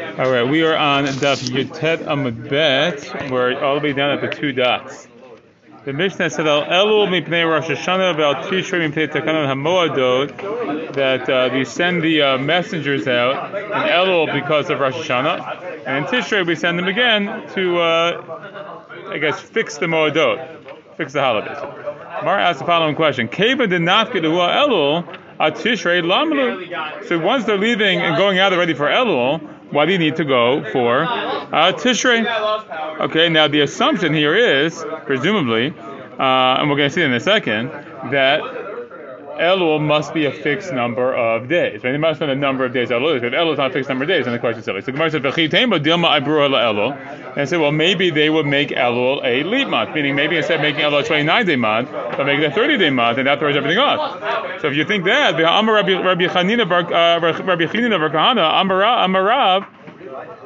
All right, we are on Daf Yutet Amud Bet. We're all the way down at the two dots. The Mishnah said Al Elul mipnei Rosh Hashanah about Tishrei mipnei Takanon Hamoadot that uh, we send the uh, messengers out in Elul because of Rosh Hashanah, and in Tishrei we send them again to, uh, I guess, fix the Moadot, fix the holidays. Mar asked the following question: Keva did not get Elul. So once they're leaving and going out already for Elul, why do you need to go for uh, Tishrei? Okay, now the assumption here is, presumably, uh, and we're going to see in a second, that Elul must be a fixed number of days. Right? It must be a number of days Elul is. If Elul is not a fixed number of days, then the question is silly. So Gemara says, dilma Elul. And I said, well, maybe they would make Elul a leap month, meaning maybe instead of making Elul a 29 day month, they'll make it a 30 day month, and that throws everything off. So if you think that, the Amar Rabbi Chanina Bar uh, Rabbi Chanina Bar Kahana, Amarav,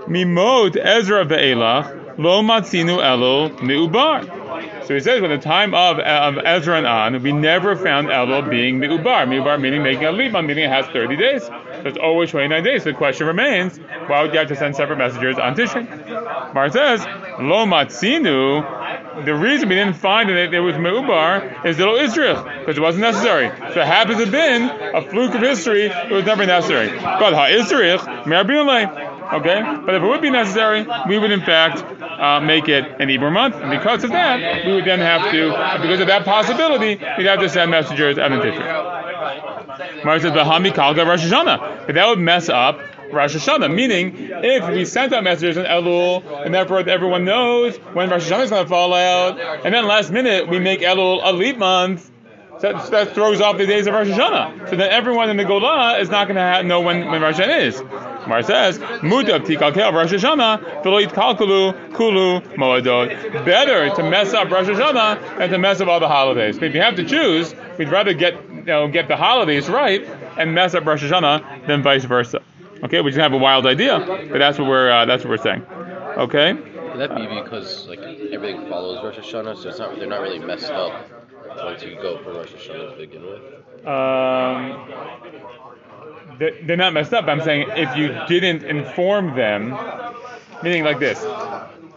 Mimot Ezra Ve'elach, Lo Matzinu Elul Mi'ubar. So he says, by the time of, of Ezra and on, we never found Elul being mi'ubar. Mi'ubar meaning making a leap, meaning it has 30 days. So it's always 29 days. So the question remains, why would you have to send separate messengers on Tishrei? Mar says, lo matzinu, the reason we didn't find that it was mi'ubar is little Israel, because it wasn't necessary. So it happens to have been a fluke of history, it was never necessary. But ha Israel, Okay? But if it would be necessary, we would in fact uh, make it an Ibur month. And because of that, we would then have to, because of that possibility, we'd have to send messengers out in. Mar says, Bahami Kalga Rosh Hashanah. But that would mess up Rosh Hashanah. Meaning, if we sent out messengers in Elul, and therefore everyone knows when Rosh Hashanah is going to fall out, and then last minute we make Elul a leap month, that, that, throws off the days of Rosh Hashanah. So then everyone in the Golah is not going to know when, when Rosh Hashanah is. Mar says, Mudav tikalkel Rosh Hashanah, v'lo kalkulu kulu moadot. Better to mess up Rosh Hashanah than to mess up all the holidays. If you have to choose, we'd rather get you know get the holidays right and mess up Rosh Hashanah than vice versa. Okay, we just have a wild idea, but that's what we're uh, that's what we're saying. Okay. Would that be because like everything follows Rosh Hashanah, so it's not they're not really messed up once you go for Rosh Hashanah to begin with? Um, they're not messed up. I'm saying if you didn't inform them, meaning like this,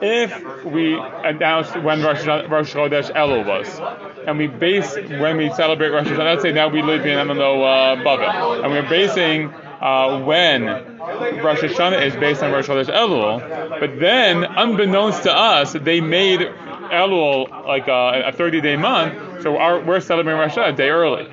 if we announced when Rosh, Rosh Chodesh Elul was, and we base when we celebrate Rosh Hashanah, let's say now we live in I don't know uh, and we're basing uh, when Rosh Hashanah is based on Rosh Chodesh Elul, but then unbeknownst to us, they made Elul like uh, a, a 30 day month, so our, we're celebrating Rosh Hashanah a day early.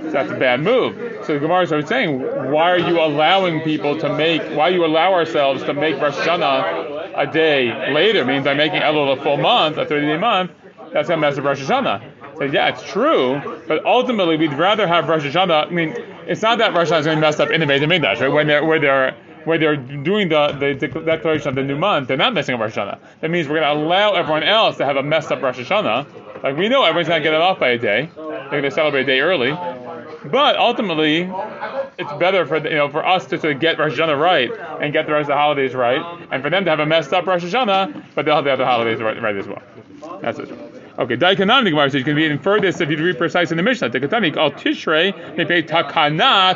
So that's a bad move. So the Gemara started saying, why are you allowing people to make, why you allow ourselves to make Rosh Hashanah a day later? Means I'm making Elul a full month, a 30 day month, that's going to mess up Rosh Hashanah. So yeah, it's true, but ultimately we'd rather have Rosh Hashanah. I mean, it's not that Rosh Hashanah is going to mess up in the Beit Hamikdash, right? When they're where they're where they're doing the, the declaration of the new month, they're not messing up Rosh Hashanah. That means we're going to allow everyone else to have a messed up Rosh Hashanah. Like we know everyone's going to get it off by a day. They're going to celebrate a day early. But ultimately, it's better for you know for us to, to get Rosh Hashanah right and get the rest of the holidays right, and for them to have a messed up Rosh Hashanah, but they'll have the other holidays right, right as well. That's it. Okay, Daikanan Gemara says you can infer this if you read precise in the Mishnah. Daikatani al Tishrei mepe takana.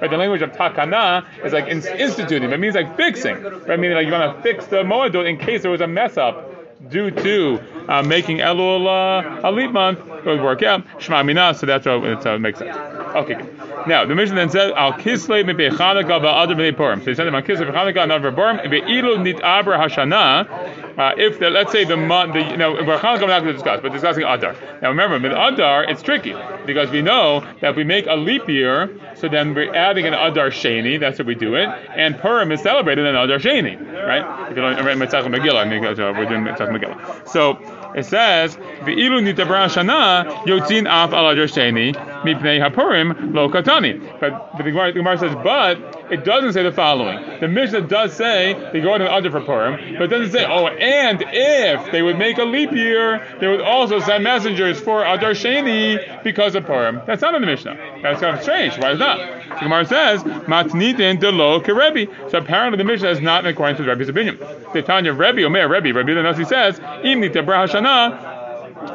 Right, the language of takana is like instituting. It means like fixing. Right, meaning like you want to fix the moadot in case there was a mess up due to uh, making Elul uh, a leap month, it would work out. Shema Mina, so that's how, how it makes sense. Okay, good. Now, the Mishnah then says, Al Kislev Mipe Chanukah Ba'adar B'nei Purim. So he sent him on Kislev Chanukah, another Purim, Ve'ilu Nit Abra Hashana, uh, if the, let's say the month, the, you know, we're not going to discuss, but discussing Adar. Now remember, with Adar, it's tricky because we know that if we make a leap year, so then we're adding an Adar Sheni, that's how we do it, and Purim is celebrated in Adar Sheni, right? If you don't read Mitzvah Megillah, we're doing Mitzvah Megillah. So it says, "Ve'ilu nitabra shana yotzin af al Adar sheni mipnei hapurim lo katani." But the Gemara says, but it doesn't say the following. The Mishnah does say they go to an for Purim, but it doesn't say, oh, and if they would make a leap year, they would also send messengers for Adar Sheni because of Purim. That's not in the Mishnah. That's kind of strange. Why is that? The Gemara says, Matnitin de lo Rebbe. So apparently the Mishnah is not in accordance with Rebbe's opinion. The Tanya Rebbe, Omer Rebbe, Rebbe the Nasi says, Im nita brahashana,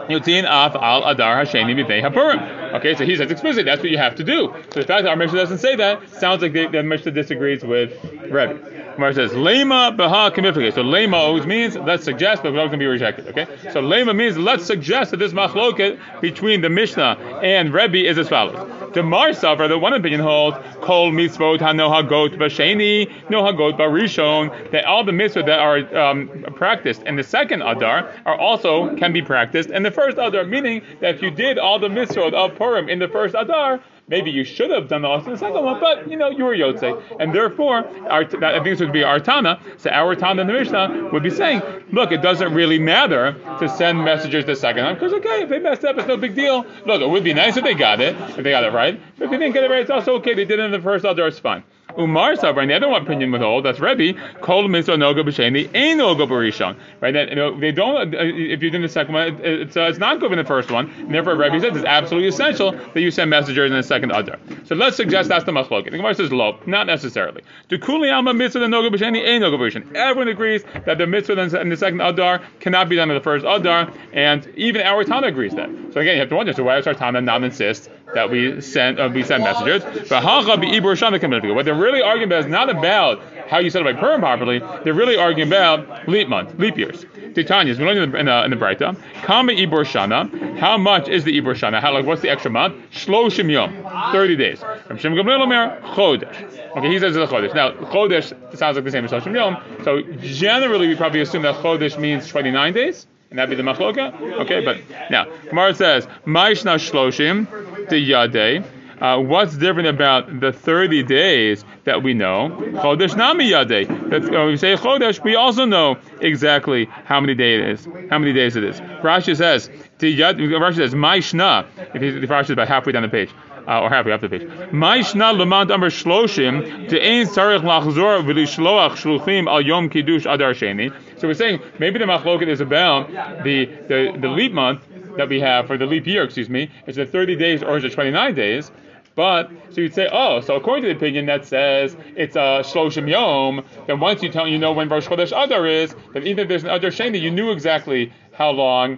Yutin af al adar hasheni b'tei hapurim. Okay, so he says explicitly that's what you have to do. So the fact that our Mishnah doesn't say that sounds like the, the Mishnah disagrees with Rebbe. Gemara says lema baha kamifikate. So lema always means let's suggest, but we're not going to be rejected. Okay, so lema means let's suggest that this machloket between the Mishnah and Rebbe is as follows. The Mar Safra, the one opinion holds, Kol mitzvot hano hagot b'sheni, no hagot b'rishon, that all the mitzvot that are um, practiced in the second Adar are also can be practiced in the first Adar, meaning that if you did all the mitzvot of Purim in the first Adar, maybe you should have done the also in the second one, but you know you were Yotze, and therefore our, I think this would be our Tana. So our Tana in the Mishnah would be saying, look, it doesn't really matter to send messengers the second time because okay, if they messed up, it's no big deal. Look, it would be nice if they got it, if they got it right. But if they didn't get it right, it's also okay. They did it in the first Adar, it's fine. Umar Sabra, and the other one opinion would hold, that's Rebbe, Kol Mitzvah Noga B'Sheni, Ein Noga B'Rishon. Right, that, you know, they don't, uh, if you did the second one, it, it's, uh, it's not good in the first one, and therefore Rebbe says it's absolutely essential that you send messengers in the second Adar. So let's suggest that's the Machlok. The Gemara says, lo, not necessarily. To Kuli Alma Mitzvah Noga B'Sheni, Ein Noga B'Rishon. Everyone agrees that the Mitzvah in the second Adar cannot be done in the first Adar, and even our Tana agrees that. So again, you have to wonder, so why does our Tana not insist that we send uh, we send messengers. But what they're really arguing about is not about how you a Purim properly. They're really arguing about leap month, leap years. Titanias, we learned in the in the, Breita. Kama Ibor Shana. How much is the Ibor Shana? How like what's the extra month? Shloshim Yom, thirty days. From Chodesh. Okay, he says it's a Chodesh. Now Chodesh sounds like the same as Shloshim Yom. So generally, we probably assume that Chodesh means twenty nine days. And that'd be the machloka? Okay, but now, Gemara says, Maishna Shloshim, the Yadeh. Uh, what's different about the 30 days that we know? Chodesh Nami Yadeh. When uh, we say Chodesh, we also know exactly how many days it is. How many days it is. Rashi says, Rashi says, Maishna. If, if Rashi is about halfway down the page uh, or halfway up the page. Ma'ishna amar shloshim tzarich lachzor shluchim al yom kiddush adar sheni. So we're saying maybe the machloket is about the, the, the leap month that we have for the leap year, excuse me. Is it 30 days or is it 29 days? But so you'd say, oh, so according to the opinion that says it's a shloshim yom, then once you tell you know when Rosh Chodesh Adar is, then even if there's an Adar Sheni, you knew exactly how long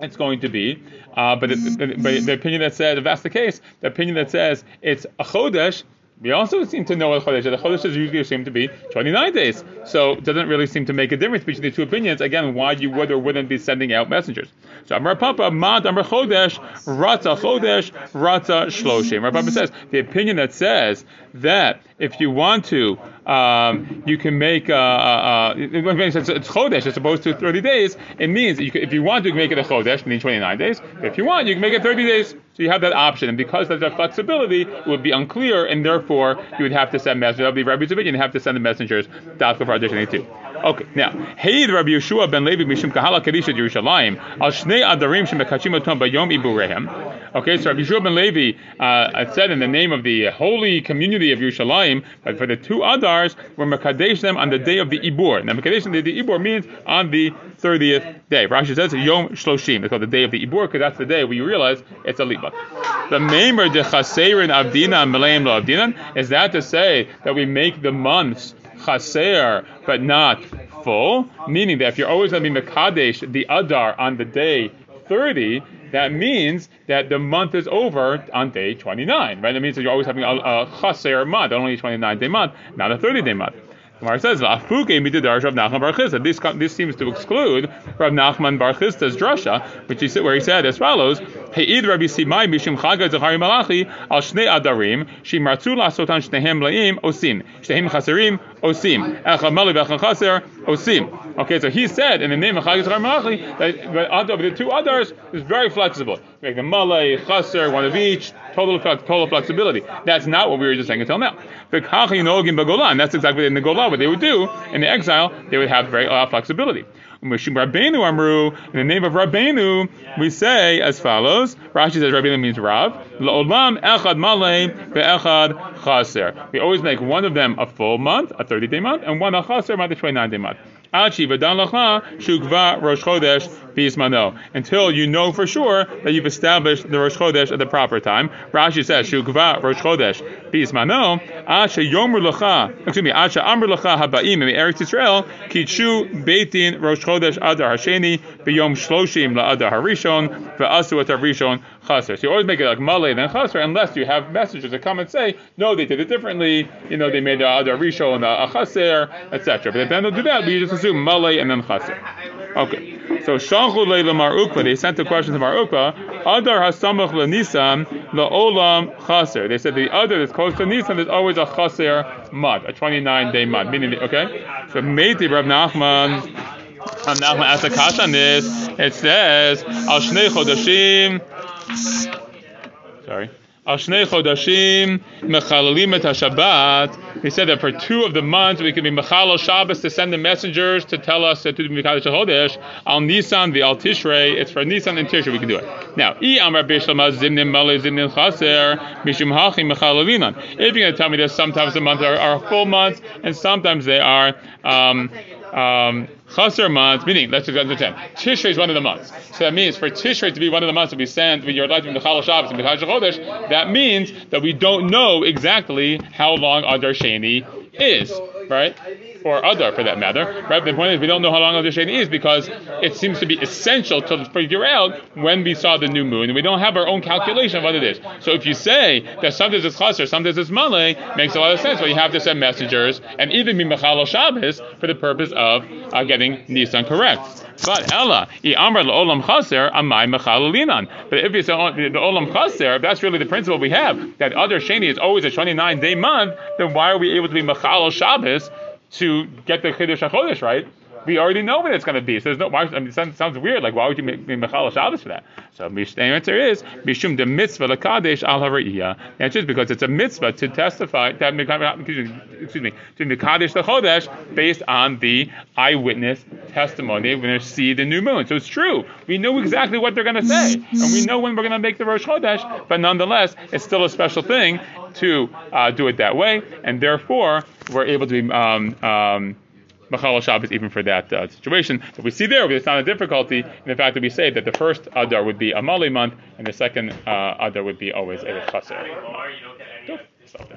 it's going to be. Uh, but, it, but the opinion that says, if that's the case, the opinion that says it's a chodesh, we also seem to know what chodesh. The chodesh is usually assumed to be 29 days. So it doesn't really seem to make a difference between the two opinions. Again, why you would or wouldn't be sending out messengers. So Amar Papa, Mad Amar Chodesh, Ratza Chodesh, Ratza Shloshim. Amar Papa says, the opinion that says that if you want to, um, you can make, uh, uh, uh it's, Chodesh as opposed to 30 days, it means you can, if you want to make it a Chodesh, you need 29 days. If you want, you can make it 30 days. So you have that option. And because there's that flexibility, it would be unclear, and therefore you would have to send messengers. That would be Rabbi's opinion, you have to send the messengers. That's for addition too. Okay, now, Hey Rabbi Yehoshua ben Levi Mishum Kahala Kadisha Yerushalayim Al Shnei Adarim Shemekachim Otom Bayom Iburehem. Okay, so Rabbi Yehoshua ben Levi uh, said in the name of the holy community of Yerushalayim that for the two Adars, we're Mekadesh them on the day of the Ibur. Now, Mekadesh the, the Ibur means on the 30th day. Rashi says Yom Shloshim. It's called the day of the Ibur because that's the day where you realize it's a Liba. The Maimer de Chaserin Avdina Meleim Lo Avdinan is that to say that we make the months chaser, but not full, meaning that if you're always going to be Mekadesh, the Adar, on the day 30, that means that the month is over on day 29, right? That means that you're always having a, a chaser month, only a 29 day month, not a 30 day month. Gemara says. This this seems to exclude Rav Nachman Bar Chisda's drasha, which is where he said as follows: "He'id Rabbi Simai mishum chaga zachari malachi al shnei adarim shimartzu lasotan shnehem laim osim shnehem chaserim osim echad mali v'echad chaser osim." Okay, so he said in the name of Chag Zachari Malachi that the two others is very flexible. Make the malay, chaser, one of each, total total flexibility. That's not what we were just saying until now. And that's exactly in the Golah what they would do in the exile. They would have very of flexibility. In the name of Rabbeinu, we say as follows. Rashi says Rabbeinu means Rav. La'olam echad malay ve'echad chaser. We always make one of them a full month, a 30 day month, and one a chaser month, a 29 day month. Until you know for sure that you've established the rosh chodesh at the proper time. Rashi says shukva rosh chodesh bismano. Asha yomer lacha. Excuse me. Asha amr lacha habaim Eretz Yisrael kichu beitin rosh chodesh adar hasheni b'yom shloshim la adar harishon ve'asu at harishon chaser. So you always make it like malay then chaser unless you have messengers that come and say no, they did it differently. You know, they made the adar rishon a chaser, etc. But if they don't do that, we just assume malay and then chaser. Okay. So shanchu leila mar ukva. They sent the question to mar ukva. Adar hasamach lenisan laolam chaser. They said the other that's close to Nisan is always a chaser mud, a 29 day mud. Meaning, okay. So meiti Rav Nachman. Rav Nachman asked a kasha on this. It says al shnei chodashim. Sorry. Mechalalim et Shabbat. He said that for two of the months we can be mechalal Shabbos to send the messengers to tell us to do mechalash chodesh. Al Nisan the Al Tishrei. It's for Nisan and Tishrei we can do it. Now, i chaser mishum. If you're going to tell me that sometimes the months are, are full months and sometimes they are. Um, um, Chaser months, meaning, let's just understand, Tishrei is one of the months. So that means for Tishrei to be one of the months to be sent when you're allowed to be Mechal Shabbos and Mechal Chodesh, that means that we don't know exactly how long Adar Sheni is, right? Or other for that matter, right? The point is we don't know how long Adar Sheni is because it seems to be essential to figure out when we saw the new moon, we don't have our own calculation of what it is. So if you say that sometimes it's Chaser, sometimes it's Malay, makes a lot of sense. But you have to send messengers and even be Mechal Shabbos for the purpose of uh, getting Nisan correct. But Ella, i amar olam chaser amai mechalalinan. But if it's the olam chaser, that's really the principle we have. That other sheni is always a 29 day month. Then why are we able to be mechal Shabbos to get the chiddush hachodesh right? We already know when it's going to be. So there's no. Why, I mean, it sounds, weird. Like why would you make mechal Shabbos for that? So the answer is mishum de mitzvah lakadesh al hariyah. The answer is because it's a mitzvah to testify that excuse me to mekadesh the chodesh based on the eyewitness testimony when they see the new moon. So it's true. We know exactly what they're going to say, and we know when we're going to make the rosh chodesh. But nonetheless, it's still a special thing to uh, do it that way, and therefore we're able to be. Um, um, Machal Shabbos even for that uh, situation. That we see there, it's not a difficulty in the fact that we say that the first Adar would be a Mali month and the second uh, Adar would be always a Chaser. Stop.